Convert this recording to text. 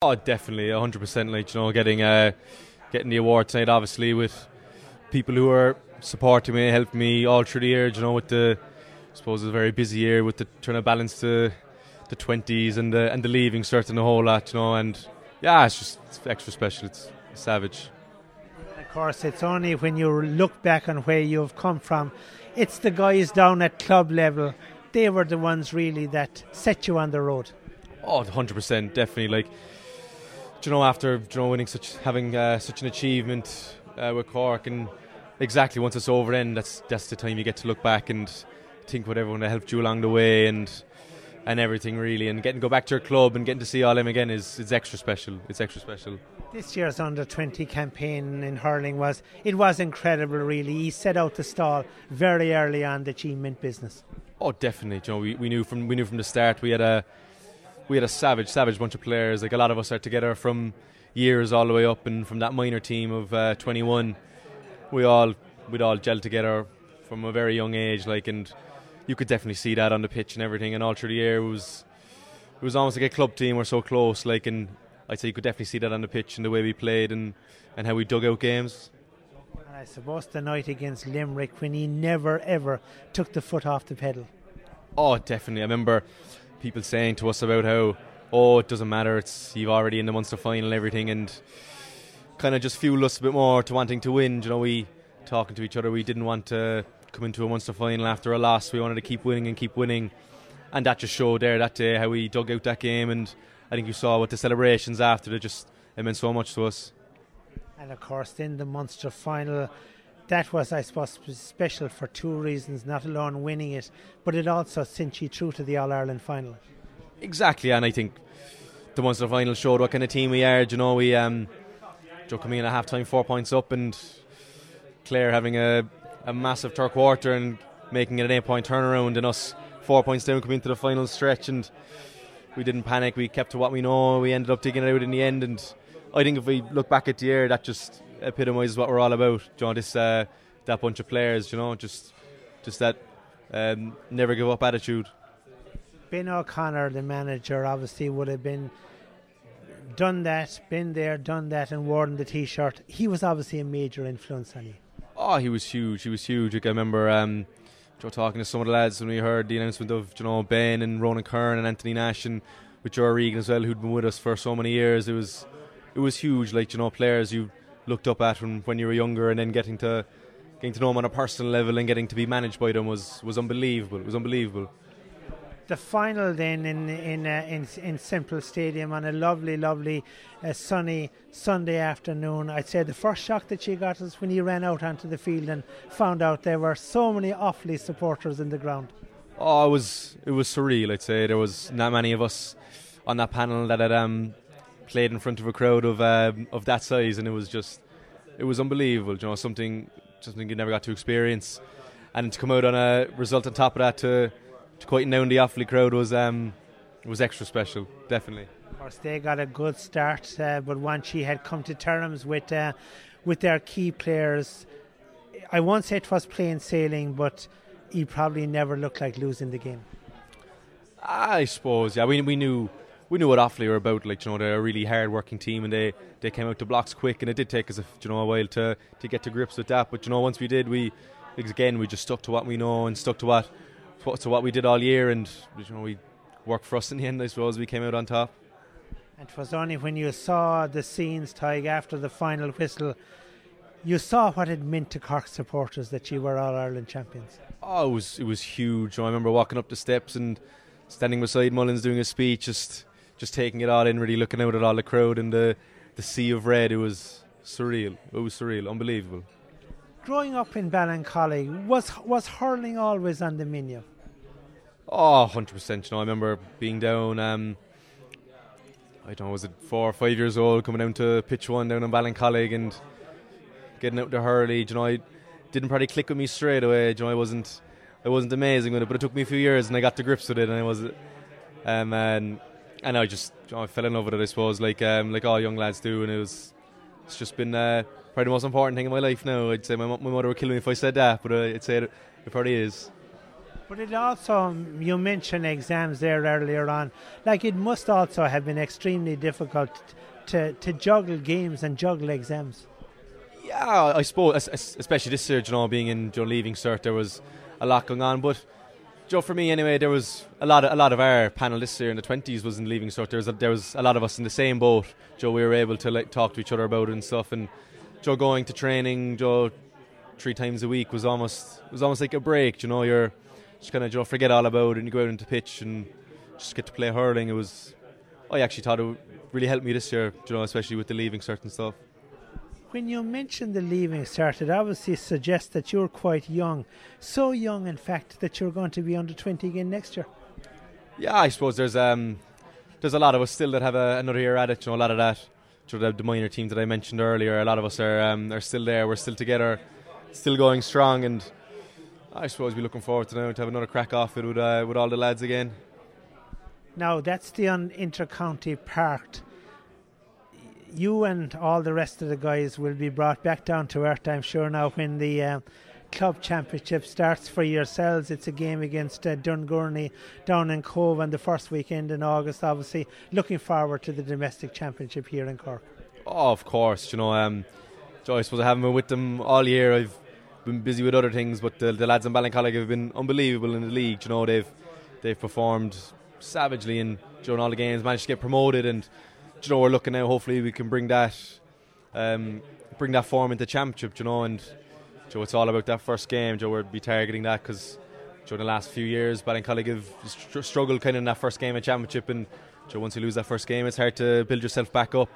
Oh, definitely, hundred percent. Like you know, getting uh, getting the award tonight, obviously, with people who are supporting me, helping me all through the year. You know, with the I suppose it's a very busy year with the trying to balance the the twenties and the and the leaving certain the whole lot. You know, and yeah, it's just it's extra special. It's savage. Of course, it's only when you look back on where you've come from. It's the guys down at club level. They were the ones really that set you on the road. Oh, 100%, definitely. Like, you know, after you know, winning such, having uh, such an achievement uh, with Cork, and exactly once it's over, then that's that's the time you get to look back and think what everyone that helped you along the way and and everything really, and getting to go back to your club and getting to see all them again is is extra special. It's extra special. This year's under 20 campaign in hurling was it was incredible. Really, he set out the stall very early on the achievement business. Oh, definitely. You know, we, we knew from we knew from the start we had a we had a savage, savage bunch of players. Like a lot of us are together from years all the way up, and from that minor team of uh, 21, we all we'd all gel together from a very young age. Like, and you could definitely see that on the pitch and everything. And all through the year, it was it was almost like a club team. We're so close. Like, and I'd say you could definitely see that on the pitch and the way we played and and how we dug out games. And I suppose the night against Limerick when he never ever took the foot off the pedal. Oh, definitely. I remember people saying to us about how, oh, it doesn't matter, it's you've already in the Munster final and everything, and kind of just fueled us a bit more to wanting to win. You know, we talking to each other, we didn't want to come into a Munster final after a loss. We wanted to keep winning and keep winning, and that just showed there that day how we dug out that game. And I think you saw what the celebrations after it just it meant so much to us. And of course, then the Munster final that was, I suppose, special for two reasons. Not alone winning it, but it also sent you through to the All Ireland final. Exactly, and I think the Munster final showed what kind of team we are. Do you know, we um, Joe coming in at half time, four points up, and Clare having a, a massive third quarter and making it an eight point turnaround, and us four points down coming into the final stretch. And we didn't panic, we kept to what we know, we ended up digging it out in the end. And I think if we look back at the year, that just epitomises what we're all about. You know, this uh, that bunch of players. You know, just just that um, never give up attitude. Ben O'Connor, the manager, obviously would have been done that, been there, done that, and worn the T-shirt. He was obviously a major influence on you. Oh, he was huge. He was huge. Like, I remember um, Joe talking to some of the lads when we heard the announcement of you know Ben and Ronan Curran and Anthony Nash and with Joe Regan as well, who'd been with us for so many years. It was it was huge. Like you know, players you looked up at when, when you were younger, and then getting to getting to know them on a personal level and getting to be managed by them was, was unbelievable. It was unbelievable. The final then in in uh, in, in Semple Stadium on a lovely, lovely, uh, sunny Sunday afternoon. I'd say the first shock that she got was when you ran out onto the field and found out there were so many Offaly supporters in the ground. Oh, it was it was surreal. I'd say there was not many of us on that panel that had um, played in front of a crowd of um, of that size, and it was just it was unbelievable. You know, something something you never got to experience, and to come out on a result on top of that to to quieten down the Offaly crowd was um, was extra special, definitely. Of course, they got a good start, uh, but once she had come to terms with uh, with their key players, I won't say it was plain sailing, but he probably never looked like losing the game. I suppose, yeah. We we knew we knew what Offaly were about. Like you know, they're a really hard working team, and they, they came out to blocks quick, and it did take us a you know a while to, to get to grips with that. But you know, once we did, we again we just stuck to what we know and stuck to what to what we did all year, and you know we worked for us in the end. I suppose we came out on top. And it was only when you saw the scenes, Tadgh, after the final whistle, you saw what it meant to Cork supporters that you were All Ireland champions. Oh, it was it was huge. I remember walking up the steps and standing beside Mullins doing a speech, just just taking it all in, really looking out at all the crowd and the the sea of red. It was surreal. It was surreal, unbelievable. Growing up in Ballincollig, was was hurling always on the menu? Oh, 100 percent. You know, I remember being down. Um, I don't know, was it four or five years old, coming down to pitch one down in Ballincollig and getting out to hurley. You know, I didn't probably click with me straight away. You know, I wasn't, I wasn't amazing with it, but it took me a few years and I got to grips with it, and I was, um, and and I just I fell in love with it. I suppose, like um, like all young lads do, and it was it's just been uh, probably the most important thing in my life now. I'd say my, my mother would kill me if I said that, but uh, I'd say it, it probably is. But it also, you mentioned exams there earlier on. Like it must also have been extremely difficult to, to juggle games and juggle exams. Yeah, I suppose, especially this year, you know, being in Joe leaving cert, there was a lot going on. But Joe, for me anyway, there was a lot of a lot of our panel this year in the twenties was in leaving cert. There was a, there was a lot of us in the same boat. Joe, we were able to like talk to each other about it and stuff. And Joe going to training, Joe, three times a week was almost was almost like a break. You know, you're just kind of know, forget all about it and you go out into pitch and just get to play hurling. It was I actually thought it really helped me this year. You know, especially with the leaving certain stuff. When you mentioned the leaving cert, it obviously suggests that you're quite young. So young, in fact, that you're going to be under 20 again next year. Yeah, I suppose there's um, there's a lot of us still that have a, another year at it. You know, a lot of that, you know, the, minor team that I mentioned earlier. A lot of us are um, are still there. We're still together, still going strong, and I suppose we're looking forward to now to have another crack off it with uh, with all the lads again. Now that's the un- inter-county part you and all the rest of the guys will be brought back down to earth, I'm sure, now when the uh, club championship starts for yourselves. It's a game against uh, Dungourney down in Cobh on the first weekend in August. Obviously, looking forward to the domestic championship here in Cork. Oh, of course. You know, um, I suppose I haven't been with them all year. I've been busy with other things, but the, the lads in Ballincollig have been unbelievable in the league. You know, they've they've performed savagely in during all the games, managed to get promoted and you know, we're looking now. Hopefully, we can bring that, um, bring that form into championship. You know, and Joe, it's all about that first game. Joe, we'll be targeting that because during the last few years, Ballincollig have struggled kind of in that first game of championship, and Joe, once you lose that first game, it's hard to build yourself back up.